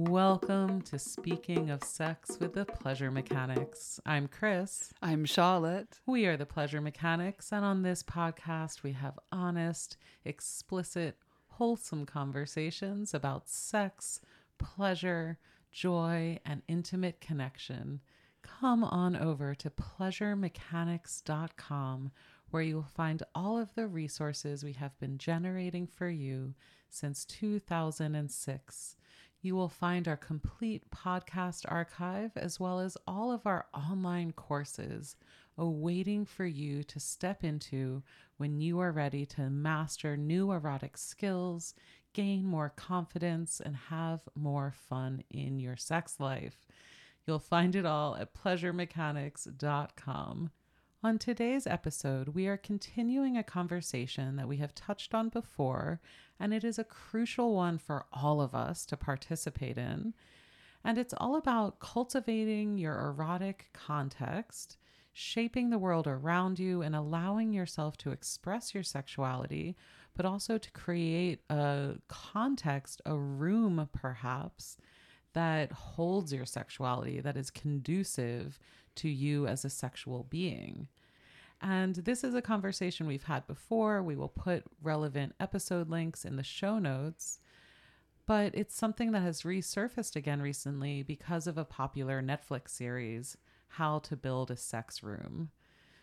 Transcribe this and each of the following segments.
Welcome to Speaking of Sex with the Pleasure Mechanics. I'm Chris. I'm Charlotte. We are the Pleasure Mechanics, and on this podcast, we have honest, explicit, wholesome conversations about sex, pleasure, joy, and intimate connection. Come on over to pleasuremechanics.com where you will find all of the resources we have been generating for you since 2006. You will find our complete podcast archive as well as all of our online courses awaiting for you to step into when you are ready to master new erotic skills, gain more confidence, and have more fun in your sex life. You'll find it all at pleasuremechanics.com. On today's episode, we are continuing a conversation that we have touched on before, and it is a crucial one for all of us to participate in. And it's all about cultivating your erotic context, shaping the world around you, and allowing yourself to express your sexuality, but also to create a context, a room perhaps, that holds your sexuality, that is conducive to you as a sexual being. And this is a conversation we've had before. We will put relevant episode links in the show notes. But it's something that has resurfaced again recently because of a popular Netflix series, How to Build a Sex Room.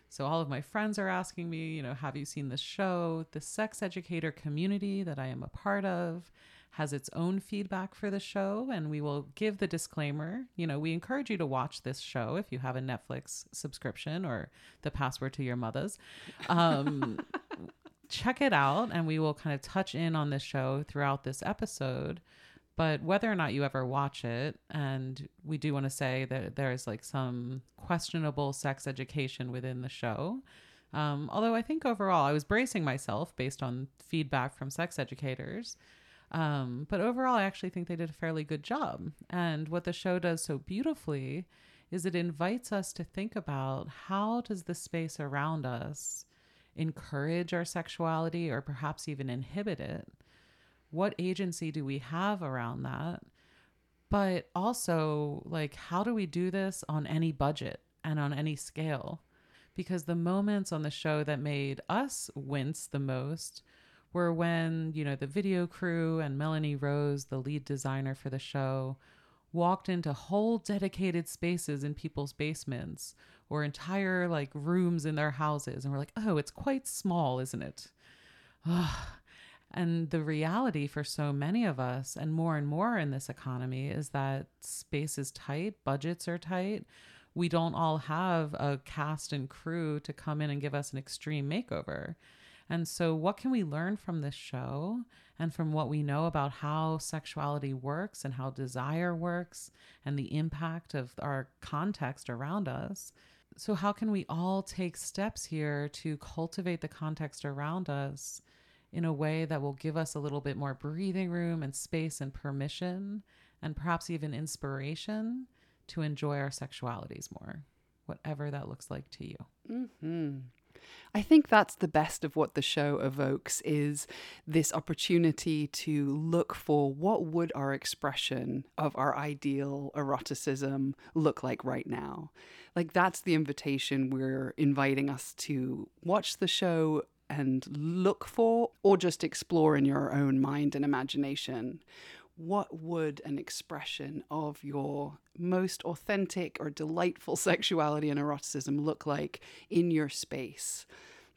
So, all of my friends are asking me, you know, have you seen this show? The sex educator community that I am a part of has its own feedback for the show, and we will give the disclaimer. You know, we encourage you to watch this show if you have a Netflix subscription or the password to your mother's. Um, check it out, and we will kind of touch in on this show throughout this episode. But whether or not you ever watch it, and we do want to say that there's like some questionable sex education within the show. Um, although I think overall, I was bracing myself based on feedback from sex educators um, but overall, I actually think they did a fairly good job. And what the show does so beautifully is it invites us to think about how does the space around us encourage our sexuality or perhaps even inhibit it? What agency do we have around that? But also, like, how do we do this on any budget and on any scale? Because the moments on the show that made us wince the most were when, you know, the video crew and Melanie Rose, the lead designer for the show, walked into whole dedicated spaces in people's basements or entire like rooms in their houses and we're like, "Oh, it's quite small, isn't it?" and the reality for so many of us and more and more in this economy is that space is tight, budgets are tight. We don't all have a cast and crew to come in and give us an extreme makeover. And so, what can we learn from this show and from what we know about how sexuality works and how desire works and the impact of our context around us? So, how can we all take steps here to cultivate the context around us in a way that will give us a little bit more breathing room and space and permission and perhaps even inspiration to enjoy our sexualities more, whatever that looks like to you? Mm-hmm. I think that's the best of what the show evokes is this opportunity to look for what would our expression of our ideal eroticism look like right now. Like that's the invitation we're inviting us to watch the show and look for or just explore in your own mind and imagination what would an expression of your most authentic or delightful sexuality and eroticism look like in your space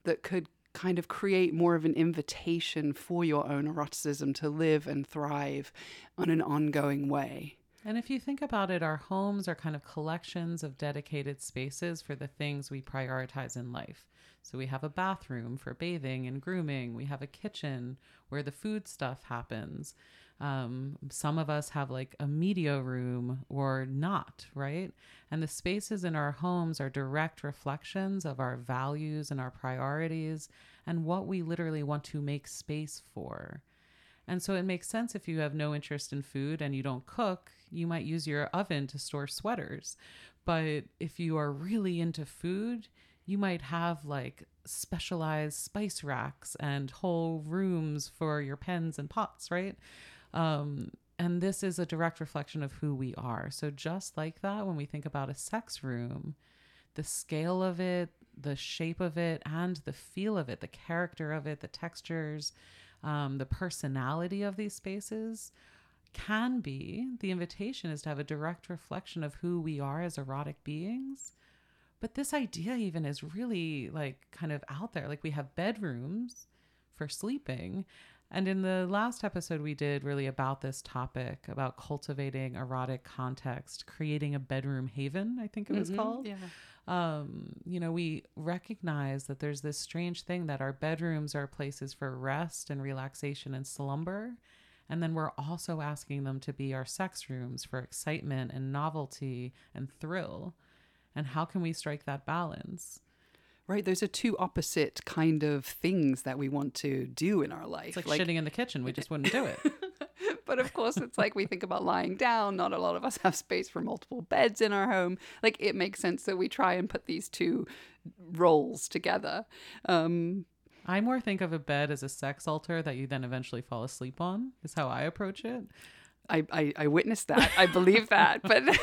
that could kind of create more of an invitation for your own eroticism to live and thrive on an ongoing way? And if you think about it, our homes are kind of collections of dedicated spaces for the things we prioritize in life. So we have a bathroom for bathing and grooming, we have a kitchen where the food stuff happens. Um, some of us have like a media room or not, right? And the spaces in our homes are direct reflections of our values and our priorities and what we literally want to make space for. And so it makes sense if you have no interest in food and you don't cook, you might use your oven to store sweaters. But if you are really into food, you might have like specialized spice racks and whole rooms for your pens and pots, right? Um, and this is a direct reflection of who we are. So just like that, when we think about a sex room, the scale of it, the shape of it, and the feel of it, the character of it, the textures, um, the personality of these spaces can be the invitation is to have a direct reflection of who we are as erotic beings. But this idea even is really like kind of out there. Like we have bedrooms for sleeping. And in the last episode we did really about this topic about cultivating erotic context, creating a bedroom haven, I think it was Mhm, called Yeah. um, you know, we recognize that there's this strange thing that our bedrooms are places for rest and relaxation and slumber. And then we're also asking them to be our sex rooms for excitement and novelty and thrill. And how can we strike that balance? Right. Those are two opposite kind of things that we want to do in our life. It's like, shitting in the kitchen. We just wouldn't do it. but of course, it's like we think about lying down. Not a lot of us have space for multiple beds in our home. Like it makes sense that we try and put these two roles together. Um, I more think of a bed as a sex altar that you then eventually fall asleep on, is how I approach it. I, I, I witnessed that. I believe that. But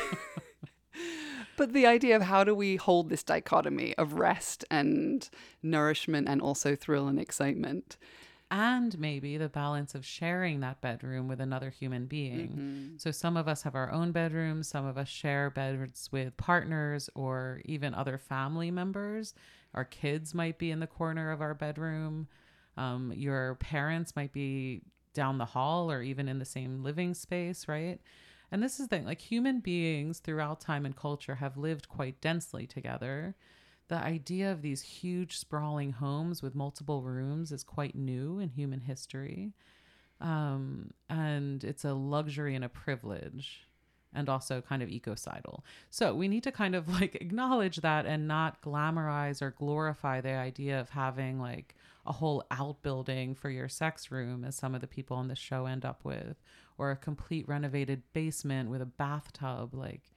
but the idea of how do we hold this dichotomy of rest and nourishment and also thrill and excitement. and maybe the balance of sharing that bedroom with another human being. Mm-hmm. So some of us have our own bedrooms, some of us share beds with partners or even other family members. Our kids might be in the corner of our bedroom. Um, your parents might be down the hall or even in the same living space, right? And this is the thing like human beings throughout time and culture have lived quite densely together. The idea of these huge, sprawling homes with multiple rooms is quite new in human history. Um, and it's a luxury and a privilege and also kind of ecocidal. So we need to kind of like acknowledge that and not glamorize or glorify the idea of having like a whole outbuilding for your sex room, as some of the people on the show end up with, or a complete renovated basement with a bathtub. Like,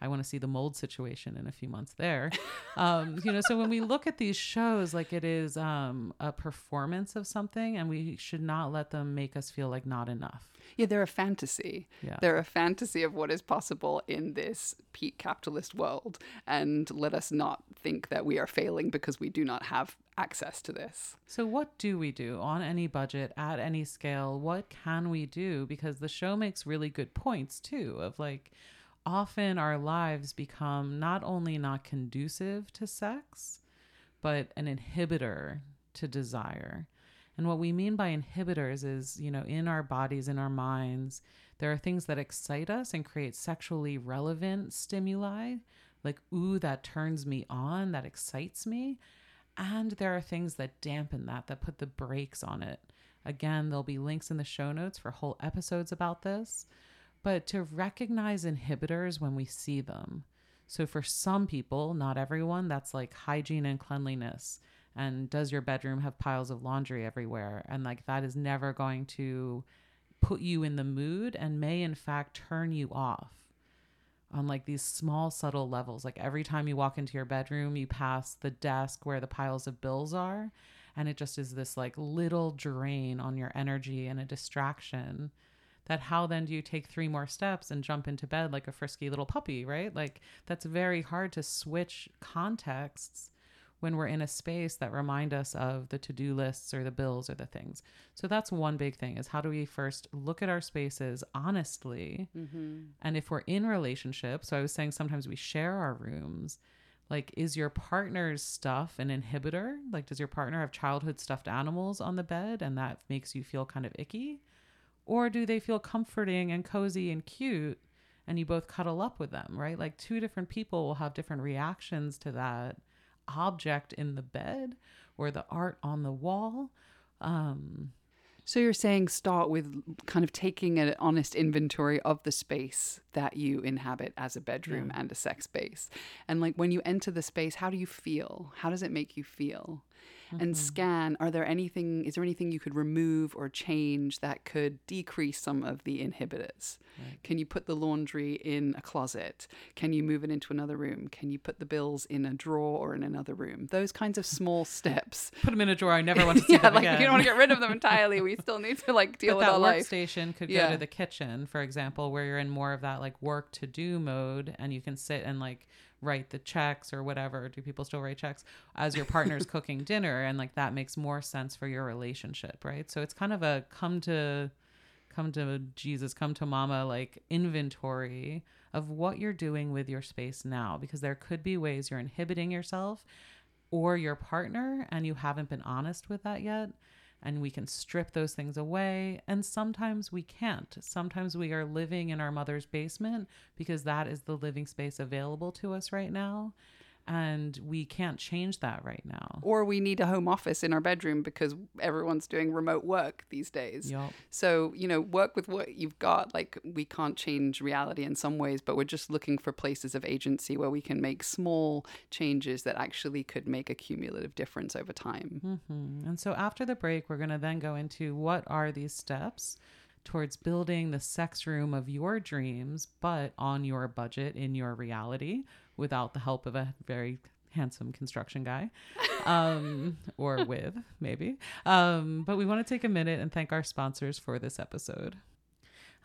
I want to see the mold situation in a few months there. Um, you know, so when we look at these shows, like it is um, a performance of something, and we should not let them make us feel like not enough. Yeah, they're a fantasy. Yeah. They're a fantasy of what is possible in this peak capitalist world. And let us not think that we are failing because we do not have access to this. So, what do we do on any budget, at any scale? What can we do? Because the show makes really good points too of like, often our lives become not only not conducive to sex, but an inhibitor to desire. And what we mean by inhibitors is, you know, in our bodies, in our minds, there are things that excite us and create sexually relevant stimuli, like, ooh, that turns me on, that excites me. And there are things that dampen that, that put the brakes on it. Again, there'll be links in the show notes for whole episodes about this. But to recognize inhibitors when we see them. So, for some people, not everyone, that's like hygiene and cleanliness. And does your bedroom have piles of laundry everywhere? And like that is never going to put you in the mood and may, in fact, turn you off on like these small subtle levels like every time you walk into your bedroom you pass the desk where the piles of bills are and it just is this like little drain on your energy and a distraction that how then do you take three more steps and jump into bed like a frisky little puppy right like that's very hard to switch contexts when we're in a space that remind us of the to-do lists or the bills or the things. So that's one big thing is how do we first look at our spaces honestly? Mm-hmm. And if we're in relationship so i was saying sometimes we share our rooms like is your partner's stuff an inhibitor? Like does your partner have childhood stuffed animals on the bed and that makes you feel kind of icky? Or do they feel comforting and cozy and cute and you both cuddle up with them right? Like two different people will have different reactions to that object in the bed or the art on the wall um So you're saying start with kind of taking an honest inventory of the space that you inhabit as a bedroom and a sex space. And like when you enter the space, how do you feel? How does it make you feel? And mm-hmm. scan are there anything is there anything you could remove or change that could decrease some of the inhibitors? Can you put the laundry in a closet? Can you move it into another room? Can you put the bills in a drawer or in another room? Those kinds of small steps. Put them in a drawer. I never want to see yeah them like again. you don't want to get rid of them entirely. We still need to like deal but with that our life. workstation could Yeah. go to the kitchen, for example, where you're in more of that like work to do mode and you can sit and like write the checks or whatever. Do people still write checks as your partner's cooking dinner? And like that makes more sense for your relationship, right? So it's kind of a come to come to Jesus, come to mama like inventory of what you're doing with your space now because there could be ways you're inhibiting yourself or your partner and you haven't been honest with that yet and we can strip those things away and sometimes we can't. Sometimes we are living in our mother's basement because that is the living space available to us right now and we can't change that right now or we need a home office in our bedroom because everyone's doing remote work these days Yup. So, you know, work with what you've got. Like, we can't change reality in some ways, but we're just looking for places of agency where we can make small changes that actually could make a cumulative difference over time. Mhm. And so after the break, we're going to then go into what are these steps towards building the sex room of your dreams, but on your budget in your reality without the help of a very handsome construction guy um, or with maybe. Um, but we want to take a minute and thank our sponsors for this episode.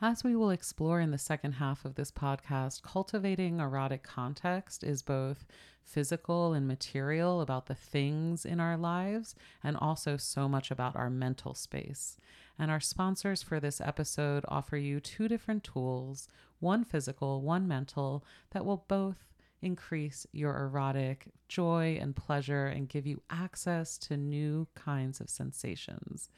As we will explore in the second half of this podcast, cultivating erotic context is both physical and material about the things in our lives, and also so much about our mental space. And our sponsors for this episode offer you two different tools one physical, one mental, that will both increase your erotic joy and pleasure and give you access to new kinds of sensations.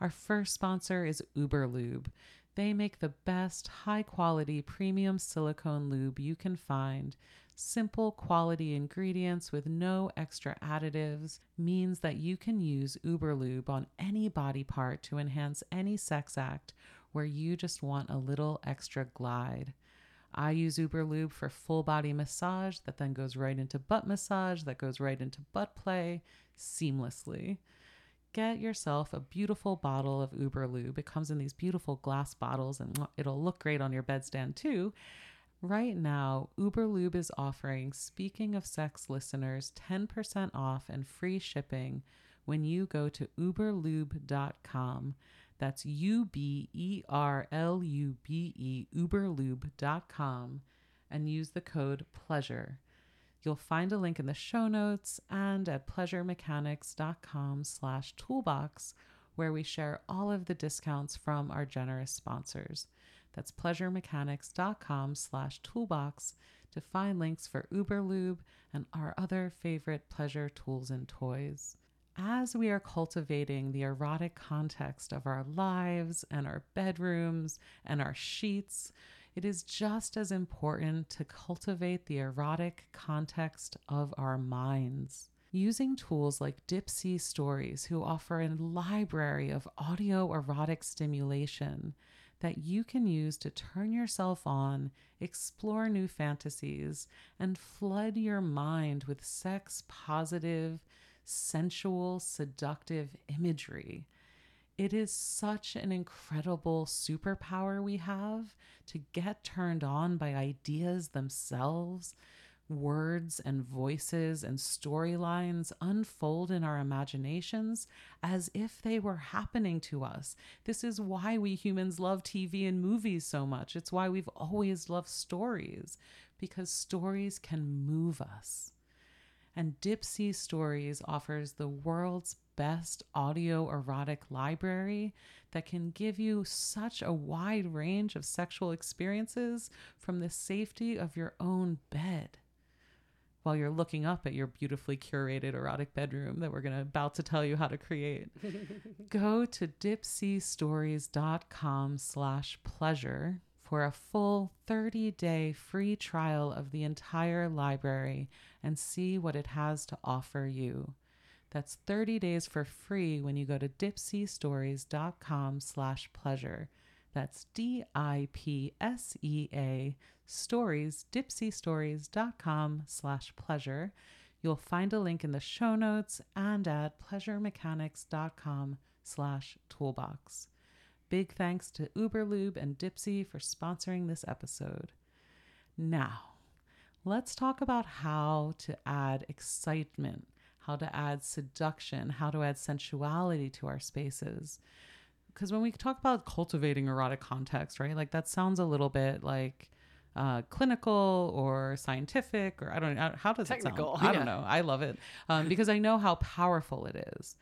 Our first sponsor is Uberlube. They make the best high quality premium silicone lube you can find. Simple quality ingredients with no extra additives means that you can use Uberlube on any body part to enhance any sex act where you just want a little extra glide. I use Uberlube for full body massage that then goes right into butt massage, that goes right into butt play seamlessly. Get yourself a beautiful bottle of Uberlube. It comes in these beautiful glass bottles and it'll look great on your bedstand too. Right now, Uberlube is offering Speaking of Sex listeners 10% off and free shipping when you go to uberlube.com. That's U B E R L U B E, uberlube.com, and use the code PLEASURE. You'll find a link in the show notes and at pleasuremechanics.com slash toolbox, where we share all of the discounts from our generous sponsors. That's pleasuremechanics.com slash toolbox to find links for Uberlube and our other favorite pleasure tools and toys. As we are cultivating the erotic context of our lives and our bedrooms and our sheets, it is just as important to cultivate the erotic context of our minds. Using tools like Dipsea Stories, who offer a library of audio erotic stimulation that you can use to turn yourself on, explore new fantasies, and flood your mind with sex positive, sensual, seductive imagery. It is such an incredible superpower we have to get turned on by ideas themselves. Words and voices and storylines unfold in our imaginations as if they were happening to us. This is why we humans love TV and movies so much. It's why we've always loved stories, because stories can move us. And Dipsea Stories offers the world's best audio erotic library that can give you such a wide range of sexual experiences from the safety of your own bed. While you're looking up at your beautifully curated erotic bedroom that we're going to about to tell you how to create go to dipseastories.com slash pleasure for a full 30-day free trial of the entire library and see what it has to offer you. That's 30 days for free when you go to dipseastories.com slash pleasure. That's d-i-p-s-e-a stories dipseastories.com slash pleasure. You'll find a link in the show notes and at pleasuremechanics.com slash toolbox. Big thanks to Uberlube and Dipsea for sponsoring this episode. Now, let's talk about how to add excitement, how to add seduction, how to add sensuality to our spaces. Because when we talk about cultivating erotic context, right, like that sounds a little bit like uh, clinical or scientific, or I don't know, how does Technical, it sound? I don't know. I love it um, because I know how powerful it is.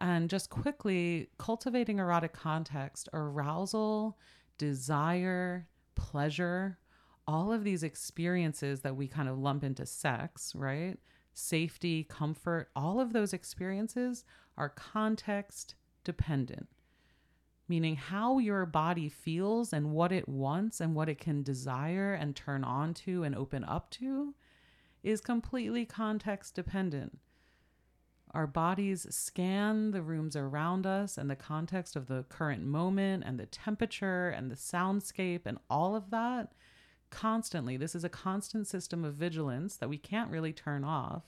And just quickly, cultivating erotic context, arousal, desire, pleasure, all of these experiences that we kind of lump into sex, right? Safety, comfort, all of those experiences are context dependent, meaning how your body feels and what it wants and what it can desire and turn on to and open up to is completely context dependent. Our bodies scan the rooms around us and the context of the current moment and the temperature and the soundscape and all of that constantly. This is a constant system of vigilance that we can't really turn off.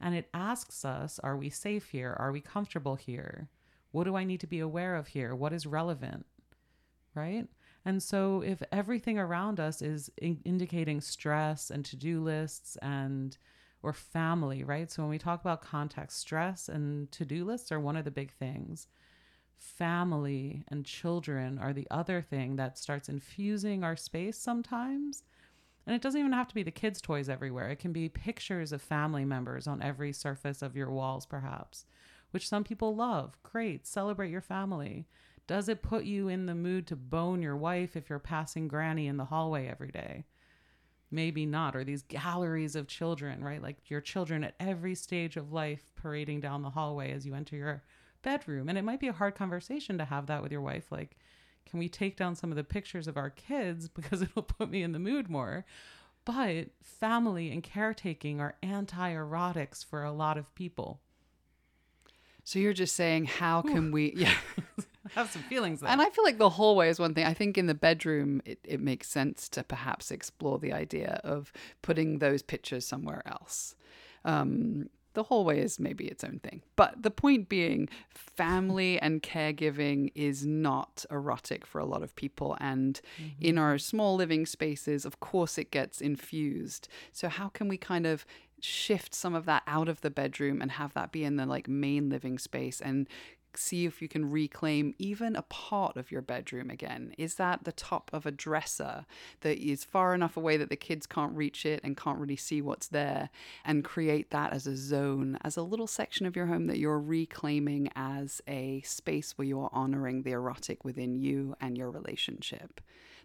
And it asks us Are we safe here? Are we comfortable here? What do I need to be aware of here? What is relevant? Right? And so, if everything around us is in- indicating stress and to do lists and or family, right? So, when we talk about context, stress and to do lists are one of the big things. Family and children are the other thing that starts infusing our space sometimes. And it doesn't even have to be the kids' toys everywhere. It can be pictures of family members on every surface of your walls, perhaps, which some people love. Great, celebrate your family. Does it put you in the mood to bone your wife if you're passing granny in the hallway every day? Maybe not. Or these galleries of children, right? Like your children at every stage of life parading down the hallway as you enter your bedroom. And it might be a hard conversation to have that with your wife. Like, can we take down some of the pictures of our kids because it'll put me in the mood more? But family and caretaking are anti erotics for a lot of people. So you're just saying, how can we? Yeah. Have some feelings there. And I feel like the hallway is one thing. I think in the bedroom, it, it makes sense to perhaps explore the idea of putting those pictures somewhere else. Um, the hallway is maybe its own thing. But the point being, family and caregiving is not erotic for a lot of people. And in our small living spaces, of course, it gets infused. So, how can we kind of shift some of that out of the bedroom and have that be in the like main living space and see if you can reclaim even a part of your bedroom again. Is that the top of a dresser that is far enough away that the kids can't reach it and can't really see what's there? And create that as a zone, as a little section of your home that you're reclaiming as a space where you are honoring the erotic within you and your relationship.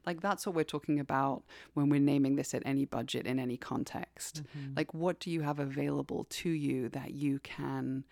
Like that's what we're talking about when we're naming this at any budget in any context. Mm-hmm. Like, what do you have available to you that you can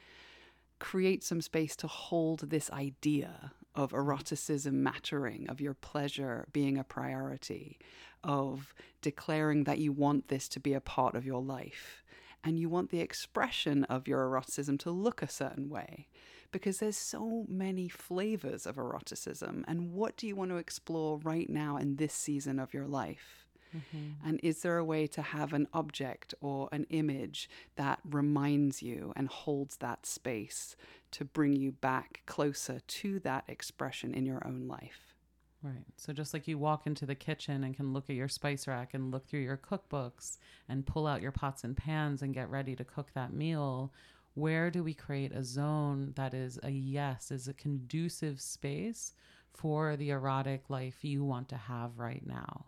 create some space to hold this idea of eroticism mattering, of your pleasure being a priority, of declaring that you want this to be a part of your life. And you want the expression of your eroticism to look a certain way because there's so many flavors of eroticism. And what do you want to explore right now in this season of your life Mm-hmm. and is there a way to have an object or an image that reminds you and holds that space to bring you back closer to that expression in your own life? Right. So just like you walk into the kitchen and can look at your spice rack and look through your cookbooks and pull out your pots and pans and get ready to cook that meal, where do we create a zone that is a yes, is a conducive space for the erotic life you want to have right now?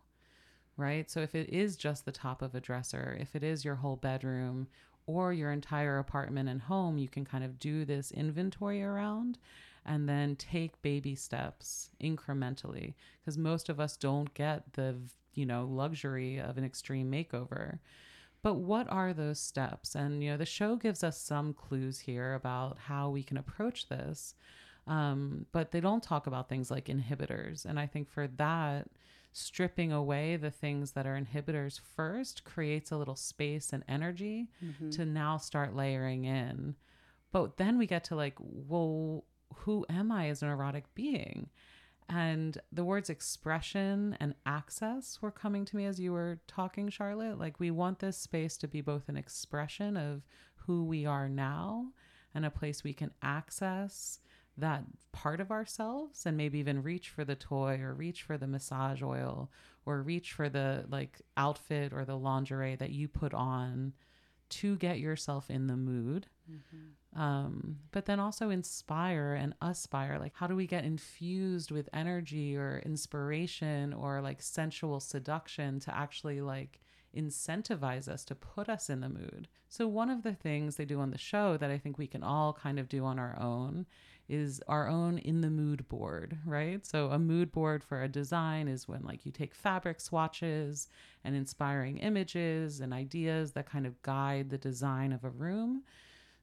Right? So if it is just the top of a dresser, if it is your whole bedroom or your entire apartment and home, you can kind of do this inventory around and then take baby steps incrementally because most of us don't get the you know luxury of an extreme makeover. But what are those steps? And you know the show gives us some clues here about how we can approach this um, but they don't talk about things like inhibitors. And i think for that stripping away the things that are inhibitors first creates a little space and energy mm-hmm. to now start layering in but then we get to like well who am I as an erotic being? And the words expression and access were coming to me as you were talking, Charlotte. Like, we want this space to be both an expression of who we are now and a place we can access that part of ourselves and maybe even reach for the toy or reach for the massage oil or reach for the like outfit or the lingerie that you put on to get yourself in the mood. Um, but then also inspire and aspire. Like how do we get infused with energy or inspiration or like sensual seduction to actually like incentivize us to put us in the mood? So one of the things they do on the show that i think we can all kind of do on our own is our own in the mood board right so a mood board for a design is when like you take fabric swatches and inspiring images and ideas that kind of guide the design of a room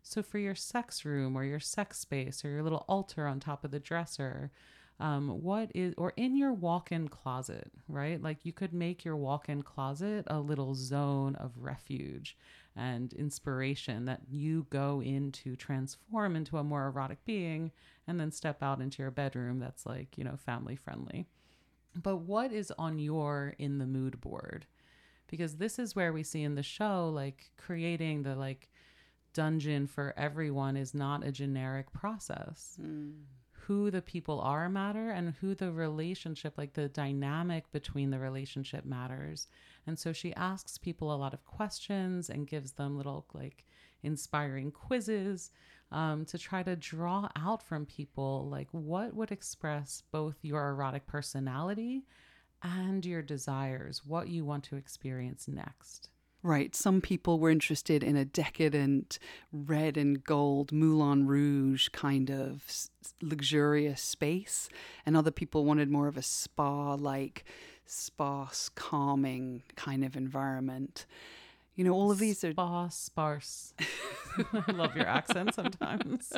so for your sex room or your sex space or your little altar on top of the dresser, um, what is or in your walk-in closet, right? Like you could make your walk-in closet a little zone of refuge and inspiration that you go in to transform into a more erotic being and then step out into your bedroom that's like, you know, family friendly. But what is on your in the mood board? Because this is where we see in the show like creating the like dungeon for everyone is not a generic process. Hmm. Who the people are matter and who the relationship, like the dynamic between the relationship matters. And so she asks people a lot of questions and gives them little like inspiring quizzes um, to try to draw out from people like what would express both your erotic personality and your desires, what you want to experience next. Right. Some people were interested in a decadent red and gold Moulin Rouge kind of luxurious space, and other people wanted more of a spa like, sparse, calming kind of environment. You know, all of these are Spa sparse. I love your accent sometimes.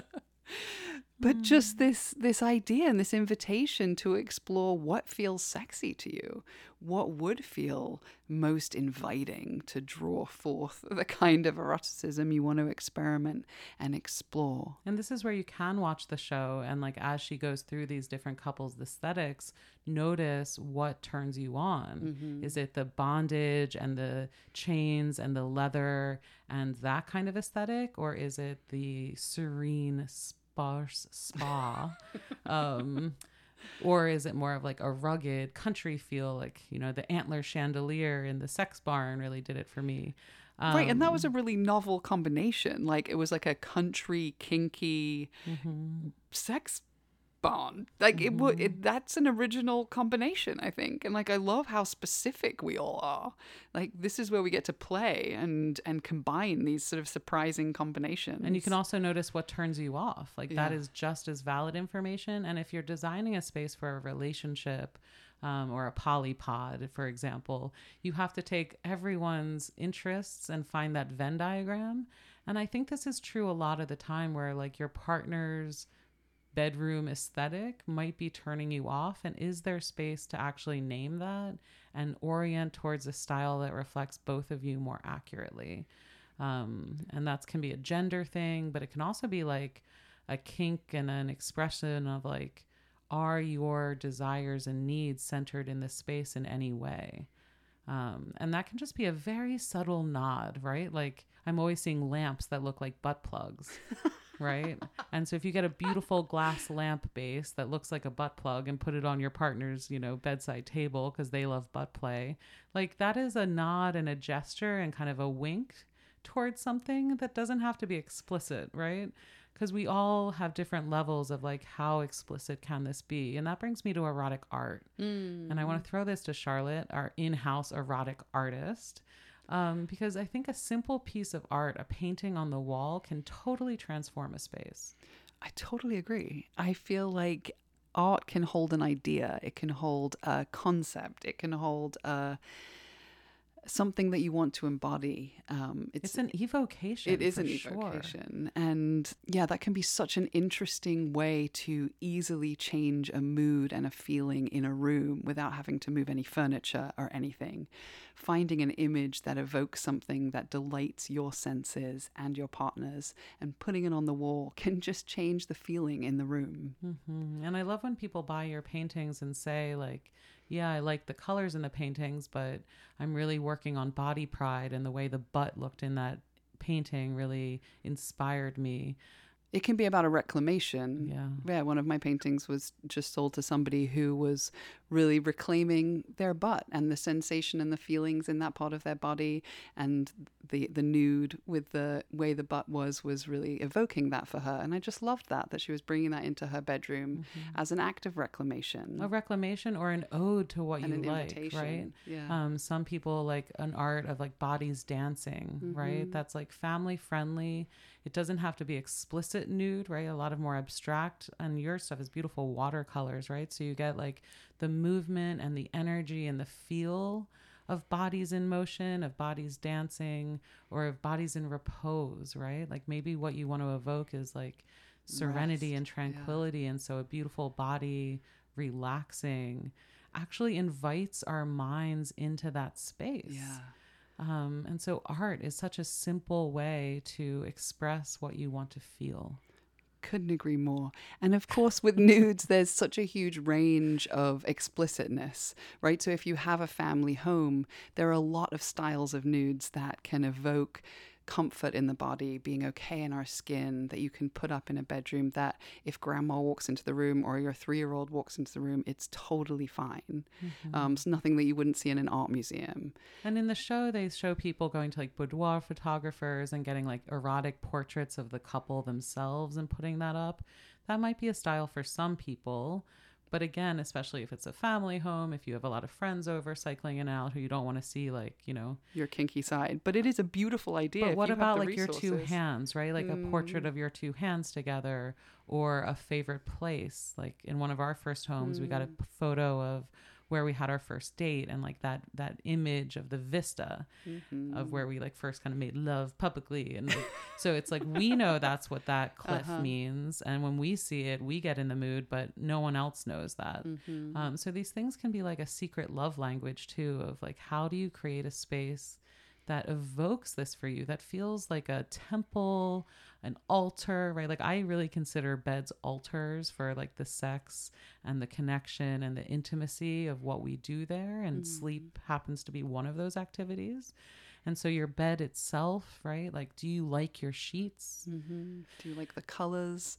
but mm. just this this idea and this invitation to explore what feels sexy to you what would feel most inviting to draw forth the kind of eroticism you want to experiment and explore. And this is where you can watch the show and like as she goes through these different couples aesthetics, notice what turns you on. Mm-hmm. Is it the bondage and the chains and the leather and that kind of aesthetic or is it the serene sparse spa? um or is it more of like a rugged country feel like, you know, the antler chandelier in the sex barn really did it for me. right and that Um, was a really novel combination like it was like a country kinky mm-hmm. sex barn like it would it, that's an original combination i think and like i love how specific we all are like this is where we get to play and and combine these sort of surprising combinations And you can also notice what turns you off. Like that Yeah. is just as valid information. And if you're designing a space for a relationship um, or a polypod, for example, you have to take everyone's interests and find that Venn diagram. And I think this is true a lot of the time where like your partner's bedroom aesthetic might be turning you off and is there space to actually name that and orient towards a style that reflects both of you more accurately? Um, and that can be a gender thing but it can also be like a kink and an expression of like are your desires and needs centered in this space in any way? Um, and that can just be a very subtle nod right? Like i'm always seeing lamps that look like butt plugs right? And so if you get a beautiful glass lamp base that looks like a butt plug and put it on your partner's, you know, bedside table because they love butt play, like that is a nod and a gesture and kind of a wink towards something that doesn't have to be explicit, right? Because we all have different levels of like how explicit can this be, and that brings me to erotic art. And I want to mm. throw this to Charlotte, our in-house erotic artist, um, because I think a simple piece of art, a painting on the wall, can totally transform a space. I totally agree. I feel like art can hold an idea, it can hold a concept, it can hold a, something that you want to embody. Um, It's, an evocation. it is an sure. evocation. And yeah, that can be such an interesting way to easily change a mood and a feeling in a room without having to move any furniture or anything. Finding an image that evokes something that delights your senses and your partners and putting it on the wall can just change the feeling in the room. hmm And I love when people buy your paintings and say, like, yeah, I like the colors in the paintings, but I'm really working on body pride and the way the butt looked in that painting really inspired me. It can be about a reclamation. Yeah. Yeah, one of my paintings was just sold to somebody who was really reclaiming their butt and the sensation and the feelings in that part of their body and the the nude with the way the butt was was really evoking that for her and I just loved that that she was bringing that into her bedroom as an act of reclamation. A reclamation or an ode to what And you an like, invitation, right? yeah. Um, some people like an art of like bodies dancing, right? Mm-hmm. That's like family friendly. It doesn't have to be explicit nude, right? A lot of more abstract. And your stuff is beautiful watercolors, right? So you get like the movement and the energy and the feel of bodies in motion, of bodies dancing, or of bodies in repose, right? Like maybe what you want to evoke is like serenity and tranquility. And so a beautiful body relaxing actually invites our minds into that space. yeah. Um, and so art is such a simple way to express what you want to feel. Couldn't agree more. And of course, with nudes, there's such a huge range of explicitness, right? So if you have a family home, there are a lot of styles of nudes that can evoke comfort in the body, being okay in our skin, that you can put up in a bedroom. That if grandma walks into the room or your three year old walks into the room, it's totally fine. Um, it's nothing that you wouldn't see in an art museum. And in the show, they show people going to like boudoir photographers and getting like erotic portraits of the couple themselves and putting that up. That might be a style for some people. But again, especially if it's a family home, if you have a lot of friends over cycling in and out who you don't want to see, like, you know, Your kinky side, but it is a beautiful idea. But what about like your two. Mm. hands, right? Like a portrait of your two hands together or a favorite place. Like in one of our first homes, we got a Mm. photo of where we had our first date and like that that image of the vista Mm-hmm. of where we like first kind of made love publicly and like, so it's like we know that's what that cliff Uh-huh. means and when we see it we get in the mood but no one else knows that Mm-hmm. um, so these things can be like a secret love language too of like how do you create a space that evokes this for you that feels like a temple an altar right? Like i really consider beds altars for like the sex and the connection and the intimacy of what we do there and sleep happens to be one of those activities. And so your bed itself right? Like do you like your sheets? Mm-hmm. Do you like the colors?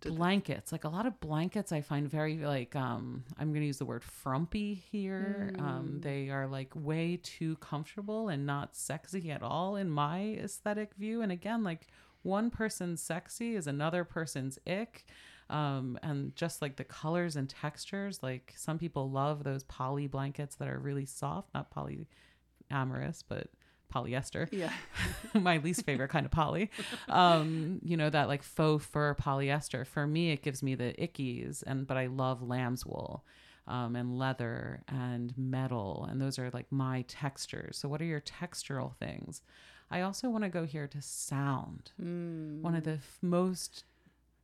Do- blankets. Like a lot of blankets i find very like um i'm gonna use the word frumpy here. Um they are like way too comfortable and not sexy at all in my aesthetic view. And again like one person's sexy is another person's ick um and just like the colors and textures like some people love those poly blankets that are really soft not polyamorous but polyester Yeah. my least favorite kind of poly. Um, you know, that like faux fur polyester. For me, it gives me the ickies, and but I love lamb's wool. Um, and leather and metal, and those are like my textures. So, what are your textural things? I also want to go here to sound. Hmm. One of the f- most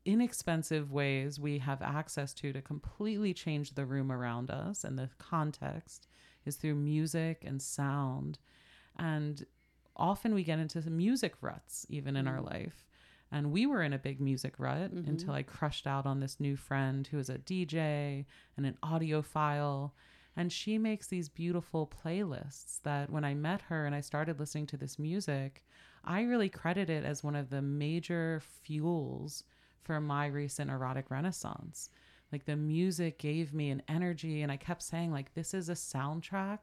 inexpensive ways we have access to to completely change the room around us and the context is through music and sound. And often we get into some music ruts even in our hmm. life. And we were in a big music rut mm-hmm. until I crushed out on this new friend who is a DJ and an audiophile. And she makes these beautiful playlists that when I met her and I started listening to this music, I really credit it as one of the major fuels for my recent erotic renaissance. Like the music gave me an energy, and I kept saying, like, this is a soundtrack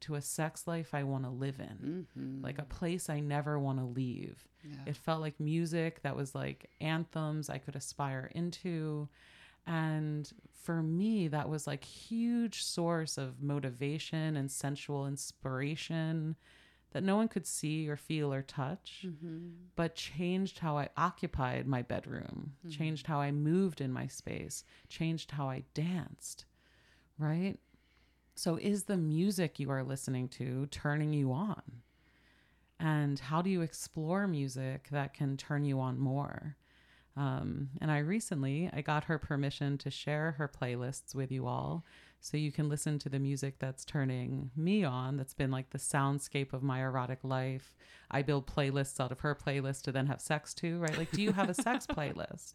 to a sex life I want to live in, mm-hmm. like a place I never want to leave. It felt like music that was like anthems I could aspire into. And for me, that was like huge source of motivation and sensual inspiration that no one could see or feel or touch, mm-hmm. but changed how I occupied my bedroom, mm-hmm. changed how I moved in my space, changed how I danced, right? So, is the music you are listening to turning you on? And how do you explore music that can turn you on more? Um, and I recently I got her permission to share her playlists with you all, so you can listen to the music that's turning me on. That's been like the soundscape of my erotic life. I build playlists out of her playlist to then have sex to, right? Like, do you have a sex playlist?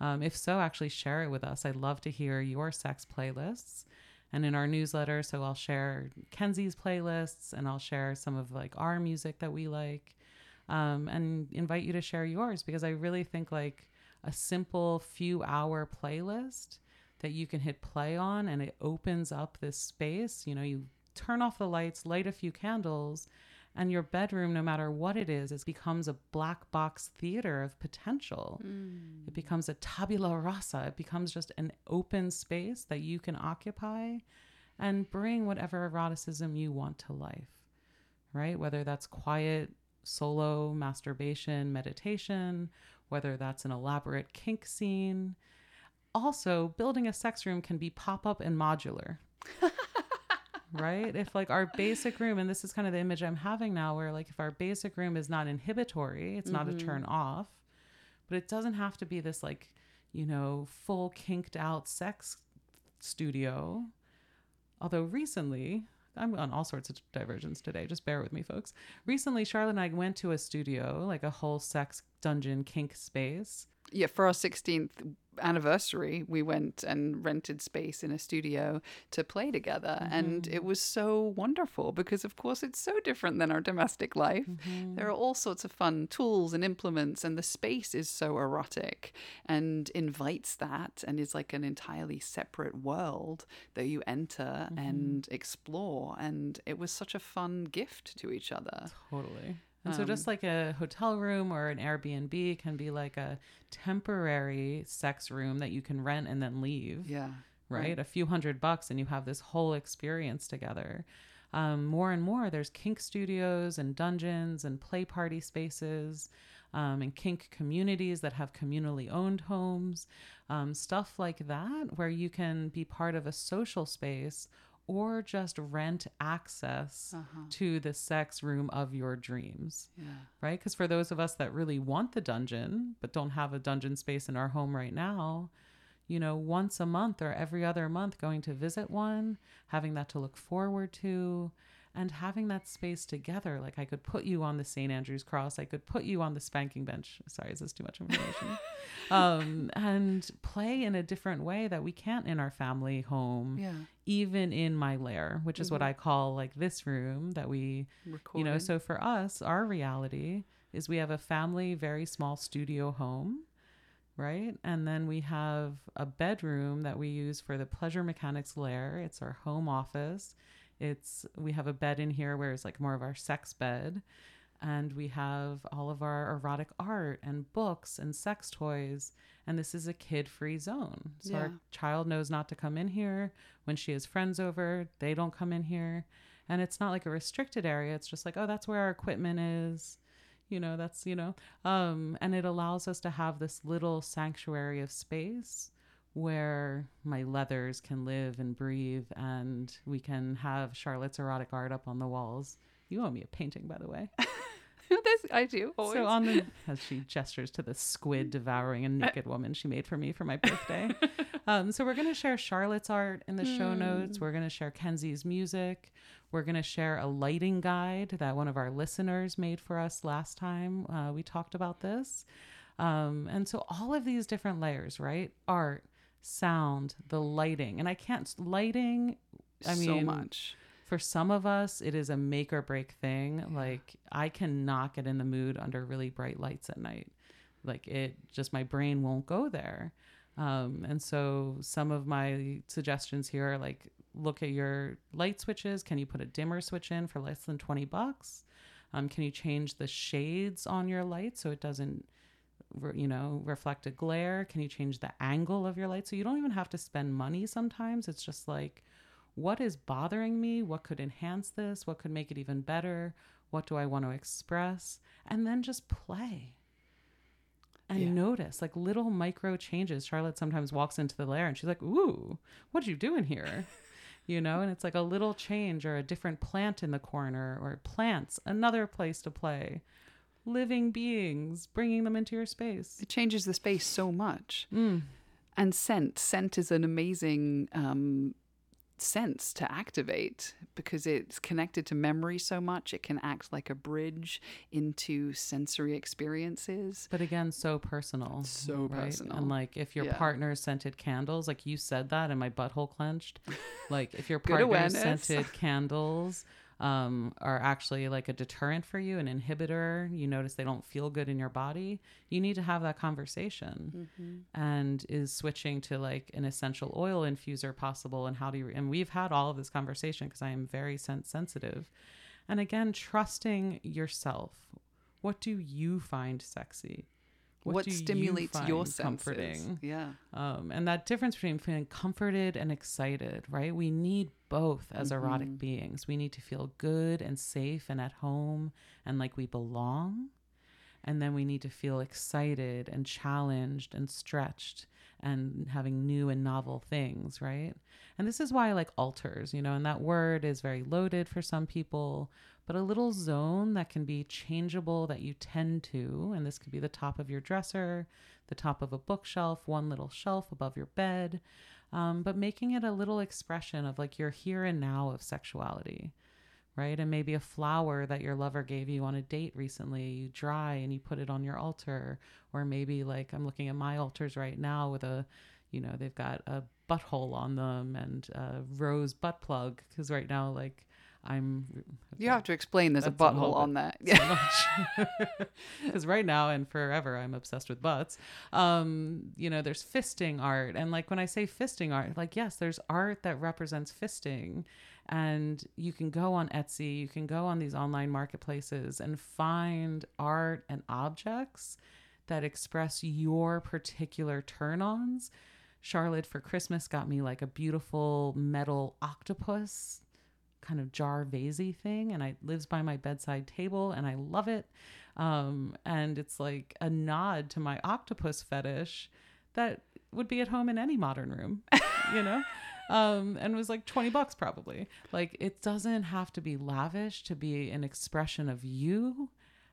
Um, if so, actually share it with us. I'd love to hear your sex playlists. And in our newsletter, so I'll share Kenzie's playlists and I'll share some of like our music that we like. um, and invite you to share yours because I really think like a simple few hour playlist that you can hit play on and it opens up this space. You know, you turn off the lights, light a few candles, and your bedroom, no matter what it is, it becomes a black box theater of potential. Mm. It becomes a tabula rasa. It becomes just an open space that you can occupy and bring whatever eroticism you want to life, right? Whether that's quiet, solo masturbation, meditation, whether that's an elaborate kink scene. Also, building a sex room can be pop up and modular. right? If like our basic room, and this is kind of the image I'm having now, where like if our basic room is not inhibitory, it's not a mm-hmm. turn off, but it doesn't have to be this like, you know, full kinked out sex studio. Although recently, I'm on all sorts of diversions today. Just bear with me, folks. Recently, Charlotte and I went to a studio, like a whole sex dungeon kink space. Yeah, for our 16th anniversary, we went and rented space in a studio to play together. And mm-hmm. it was so wonderful because, of course, it's so different than our domestic life. Mm-hmm. There are all sorts of fun tools and implements, and the space is so erotic and invites that and is like an entirely separate world that you enter mm-hmm. and explore. And it was such a fun gift to each other. Totally. And so, just like a hotel room or an Airbnb can be like a temporary sex room that you can rent and then leave, Yeah. right? A few hundred bucks, and you have this whole experience together. Um, more and more, there's kink studios and dungeons and play party spaces um, and kink communities that have communally owned homes, um, stuff like that, where you can be part of a social space or just rent access uh-huh. to the sex room of your dreams Yeah. right? Because for those of us that really want the dungeon but don't have a dungeon space in our home right now, you know, once a month or every other month going to visit one, having that to look forward to, and having that space together. Like I could put you on the St. Andrew's cross, I could put you on the spanking bench. Sorry, is this too much information? um, and play in a different way that we can't in our family home. Yeah. Even in my lair, which is what I call like this room that we you know so for us our reality is we have a family very small studio home right and then we have a bedroom that we use for the pleasure mechanics lair it's our home office it's we have a bed in here where it's like more of our sex bed. And we have all of our erotic art and books and sex toys. And this is a kid-free zone. So Yeah. our child knows not to come in here. When she has friends over they don't come in here. And it's not like a restricted area. It's just like oh that's where our equipment is. You know that's you know um and it allows us to have this little sanctuary of space where my leathers can live and breathe and we can have charlotte's erotic art up on the walls you owe me a painting by the way This I do. Always. so on the as she gestures to the squid devouring a naked woman she made for me for my birthday. um, so we're gonna share Charlotte's art in the show notes. We're gonna share Kenzie's music. We're gonna share a lighting guide that one of our listeners made for us last time uh, we talked about this. Um, and so all of these different layers, right? Art, sound, the lighting, and I can't lighting. I so mean, so much. for some of us it is a make or break thing. Like i cannot get in the mood under really bright lights at night. Like it just my brain won't go there. Um, and so some of my suggestions here are like look at your light switches. Can you put a dimmer switch in for less than 20 bucks? Um, can you change the shades on your light so it doesn't you know reflect a glare? Can you change the angle of your light? So you don't even have to spend money sometimes. It's just like what is bothering me? What could enhance this? What could make it even better? What do i want to express? And then just play. And Yeah. notice like little micro changes. Charlotte sometimes walks into the lair and she's like ooh what are you doing here? You know and it's like a little change or a different plant in the corner or plants another place to play living beings bringing them into your space It changes the space so much. mm. And scent. Scent is an amazing um, sense to activate because it's connected to memory so much. It can act like a bridge into sensory experiences. But again, so personal. So right? personal. And like if your Yeah. partner scented candles, like you said that and my butthole clenched. like if your partner scented candles, um, are actually like a deterrent for you, an inhibitor. You notice they don't feel good in your body. You need to have that conversation. And is switching to like an essential oil infuser possible? And how do you? And we've had all of this conversation because I am very sense sensitive. And again, trusting yourself. What do you find sexy? What, you stimulates your find senses? comforting? Yeah. Um, and that difference between feeling comforted and excited, right? We need both as Mm-hmm. erotic beings. We need to feel good and safe and at home and like we belong. And then we need to feel excited and challenged and stretched and having new and novel things, right? And this is why I like altars, you know, and that word is very loaded for some people, but a little zone that can be changeable that you tend to. And this could be the top of your dresser, the top of a bookshelf, one little shelf above your bed, um, but making it a little expression of like your here and now of sexuality right? And maybe a flower that your lover gave you on a date recently, you dry and you put it on your altar. Or maybe like I'm looking at my altars right now with a, you know, they've got a butthole on them and a rose butt plug. Cause right now, like I'm. You have to explain there's a butthole on that. Yeah. because right now and forever i'm obsessed with butts um you know there's fisting art and like when i say fisting art like yes there's art that represents fisting and you can go on etsy you can go on these online marketplaces and find art and objects that express your particular turn-ons charlotte for christmas got me like a beautiful metal octopus kind of jar vasey thing and it lives by my bedside table and I love it. Um, and it's like a nod to my octopus fetish that would be at home in any modern room, you know? Um, and was like 20 bucks probably. Like it doesn't have to be lavish to be an expression of you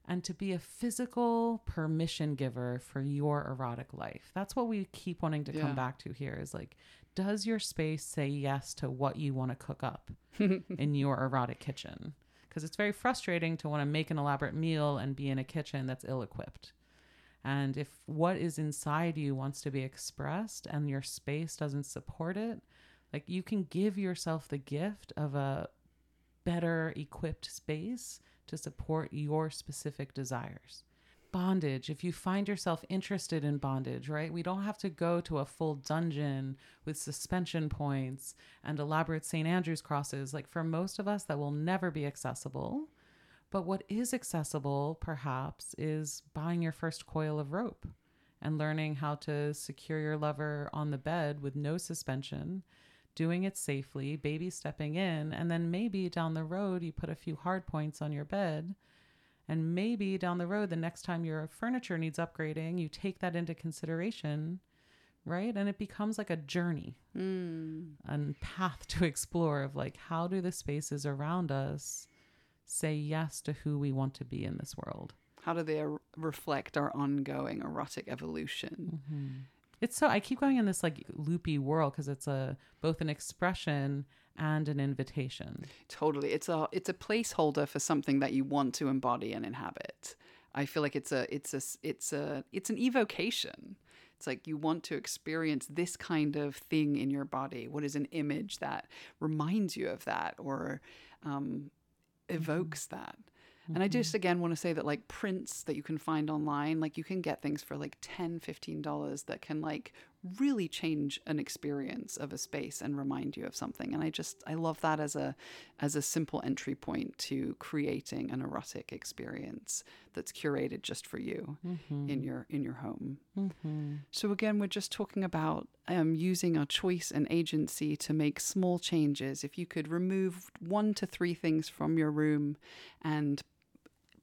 and to be a physical permission giver for your erotic life. That's what we keep wanting to Yeah. come back to here is like, does your space say yes to what you want to cook up in your erotic kitchen? Because it's very frustrating to want to make an elaborate meal and be in a kitchen that's ill equipped. And if what is inside you wants to be expressed and your space doesn't support it, like you can give yourself the gift of a better equipped space to support your specific desires. Bondage, if you find yourself interested in bondage, right? We don't have to go to a full dungeon with suspension points and elaborate St. Andrew's crosses. Like for most of us, that will never be accessible. But what is accessible, perhaps, is buying your first coil of rope and learning how to secure your lover on the bed with no suspension, doing it safely, baby stepping in, and then maybe down the road you put a few hard points on your bed. And maybe down the road, the next time your furniture needs upgrading, you take that into consideration, right? And it becomes like a journey Mm. and path to explore of like how do the spaces around us say yes to who we want to be in this world. How do they reflect our ongoing erotic evolution? It's so I keep going in this like loopy whirl because it's a both an expression and an invitation. Totally. It's a it's a placeholder for something that you want to embody and inhabit. I feel like it's a it's a it's a it's an evocation. It's like you want to experience this kind of thing in your body. What is an image that reminds you of that or um, evokes that? And I just mm-hmm. again want to say that like prints that you can find online, like you can get things for like 10, 15 dollars that can like really change an experience of a space and remind you of something. And I just I love that as a as a simple entry point to creating an erotic experience that's curated just for you mm-hmm. in your in your home. Mm-hmm. So again, we're just talking about um, using our choice and agency to make small changes. If you could remove one to three things from your room and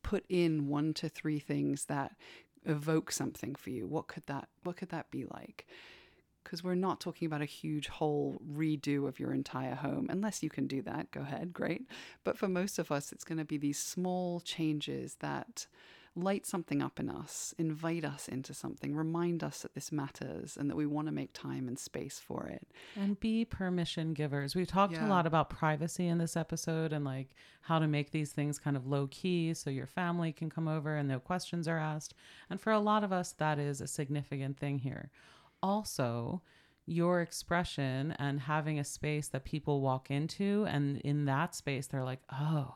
put in one to three things that evoke something for you, what could that what could that be like? Because we're not talking about a huge whole redo of your entire home. Unless you can do that, go ahead, great. But for most of us, it's going to be these small changes that light something up in us, invite us into something, remind us that this matters and that we want to make time and space for it. And be permission givers. We've talked Yeah. a lot about privacy in this episode and like how to make these things kind of low key so your family can come over and no questions are asked. And for a lot of us, that is a significant thing here. Also, your expression and having a space that people walk into and in that space they're like oh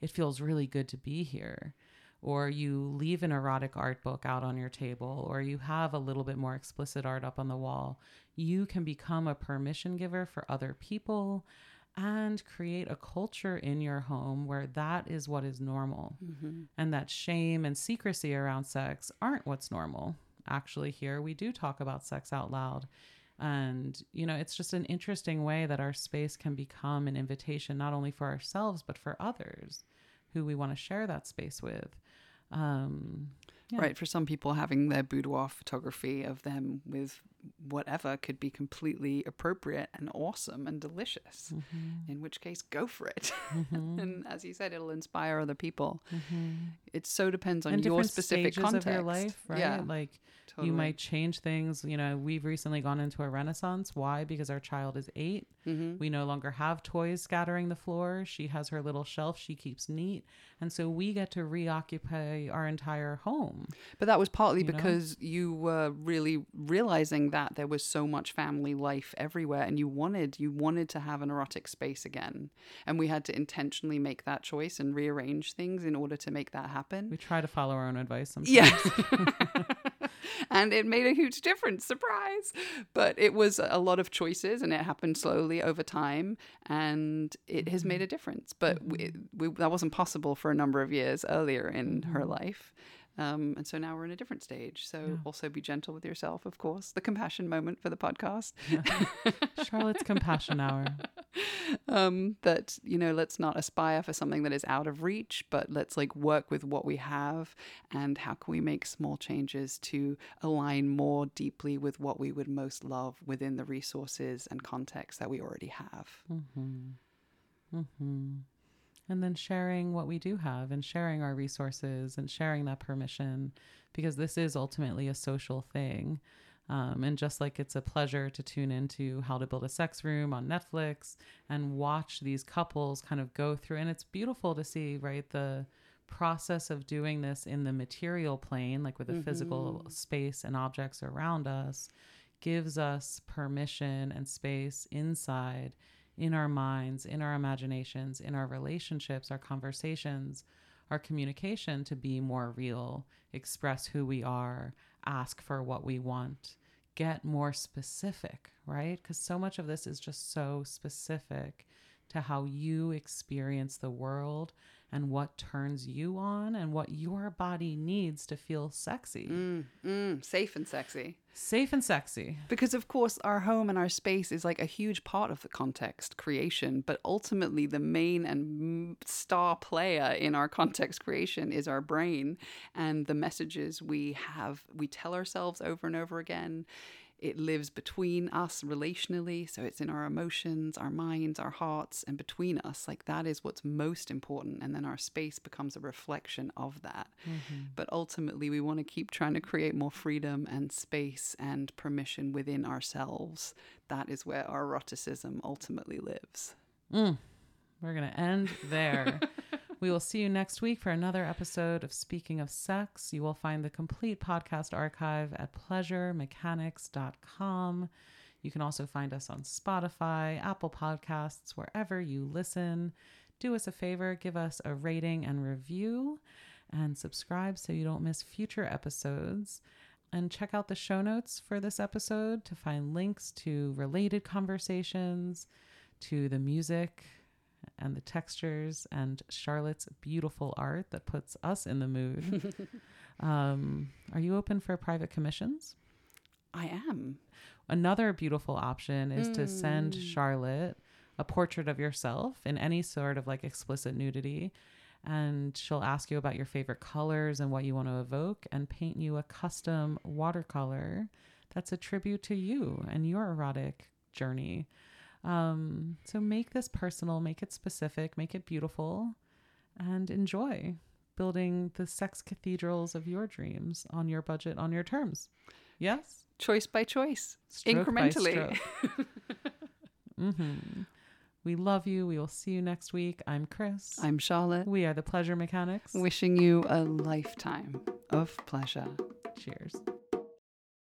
it feels really good to be here or you leave an erotic art book out on your table or you have a little bit more explicit art up on the wall you can become a permission giver for other people and create a culture in your home where that is what is normal Mm-hmm. and that shame and secrecy around sex aren't what's normal. Actually, here we do talk about sex out loud. And, you know, it's just an interesting way that our space can become an invitation, not only for ourselves, but for others who we want to share that space with. Um, Yeah. Right. For some people, having their boudoir photography of them with whatever could be completely appropriate and awesome and delicious. mhm, In which case, go for it. mhm, and as you said, it'll inspire other people. mhm. It so depends on and your specific context. of your life, right? Yeah, Like totally. you might change things. You know, we've recently gone into a renaissance. Why? Because our child is eight. Mhm. We no longer have toys scattering the floor. She has her little shelf she keeps neat. And so we get to reoccupy our entire home. But that was partly you know? because you were really realizing that there was so much family life everywhere and you wanted you wanted to have an erotic space again. And we had to intentionally make that choice and rearrange things in order to make that happen. We try to follow our own advice sometimes. Yeah. and it made a huge difference. Surprise. But it was a lot of choices and it happened slowly over time and it has made mm-hmm. a difference. But we, mm-hmm. we, that wasn't possible for a number of years earlier in her mm-hmm. life. Um, and so now we're in a different stage. So Yeah. also be gentle with yourself, of course. The compassion moment for the podcast. Charlotte's compassion hour. um, that you know let's not aspire for something that is out of reach but let's like work with what we have and how can we make small changes to align more deeply with what we would most love within the resources and context that we already have Mm-hmm. Mm-hmm. And then sharing what we do have and sharing our resources and sharing that permission because this is ultimately a social thing. Um, and just like it's a pleasure to tune into How to Build a Sex Room on Netflix and watch these couples kind of go through, and it's beautiful to see, right? The process of doing this in the material plane, like with the physical space and objects around us, gives us permission and space inside in our minds, in our imaginations, in our relationships, our conversations, our communication to be more real, express who we are, ask for what we want, get more specific, right? Because so much of this is just so specific to how you experience the world and what turns you on and what your body needs to feel sexy, mm, mm, safe and sexy safe and sexy. Because, of course, our home and our space is like a huge part of the context creation, but ultimately, the main and star player in our context creation is our brain and the messages we have, we tell ourselves over and over again. It lives between us relationally. So it's in our emotions, our minds, our hearts, and between us. Like that is what's most important. And then our space becomes a reflection of that. But ultimately, we want to keep trying to create more freedom and space and permission within ourselves. That is where our eroticism ultimately lives. Mm, we're going to end there. we will see you next week for another episode of Speaking of Sex. You will find the complete podcast archive at pleasuremechanics.com. You can also find us on Spotify, Apple Podcasts, wherever you listen. Do us a favor, give us a rating and review, and subscribe so you don't miss future episodes. And check out the show notes for this episode to find links to related conversations, to the music and the textures, and Charlotte's beautiful art that puts us in the mood. um, are you open for private commissions? I am. Another beautiful option is to send Mm. Charlotte a portrait of yourself in any sort of like explicit nudity. And she'll ask you about your favorite colors and what you want to evoke and paint you a custom watercolor that's a tribute to you and your erotic journey. Um, so make this personal, make it specific, make it beautiful, and enjoy building the sex cathedrals of your dreams on your budget, on your terms. Yes? Choice by choice, Stroke by incrementally. stroke. hmm We love you. We will see you next week. I'm Chris. I'm Charlotte, we are the Pleasure Mechanics. wishing you a lifetime of pleasure. Cheers.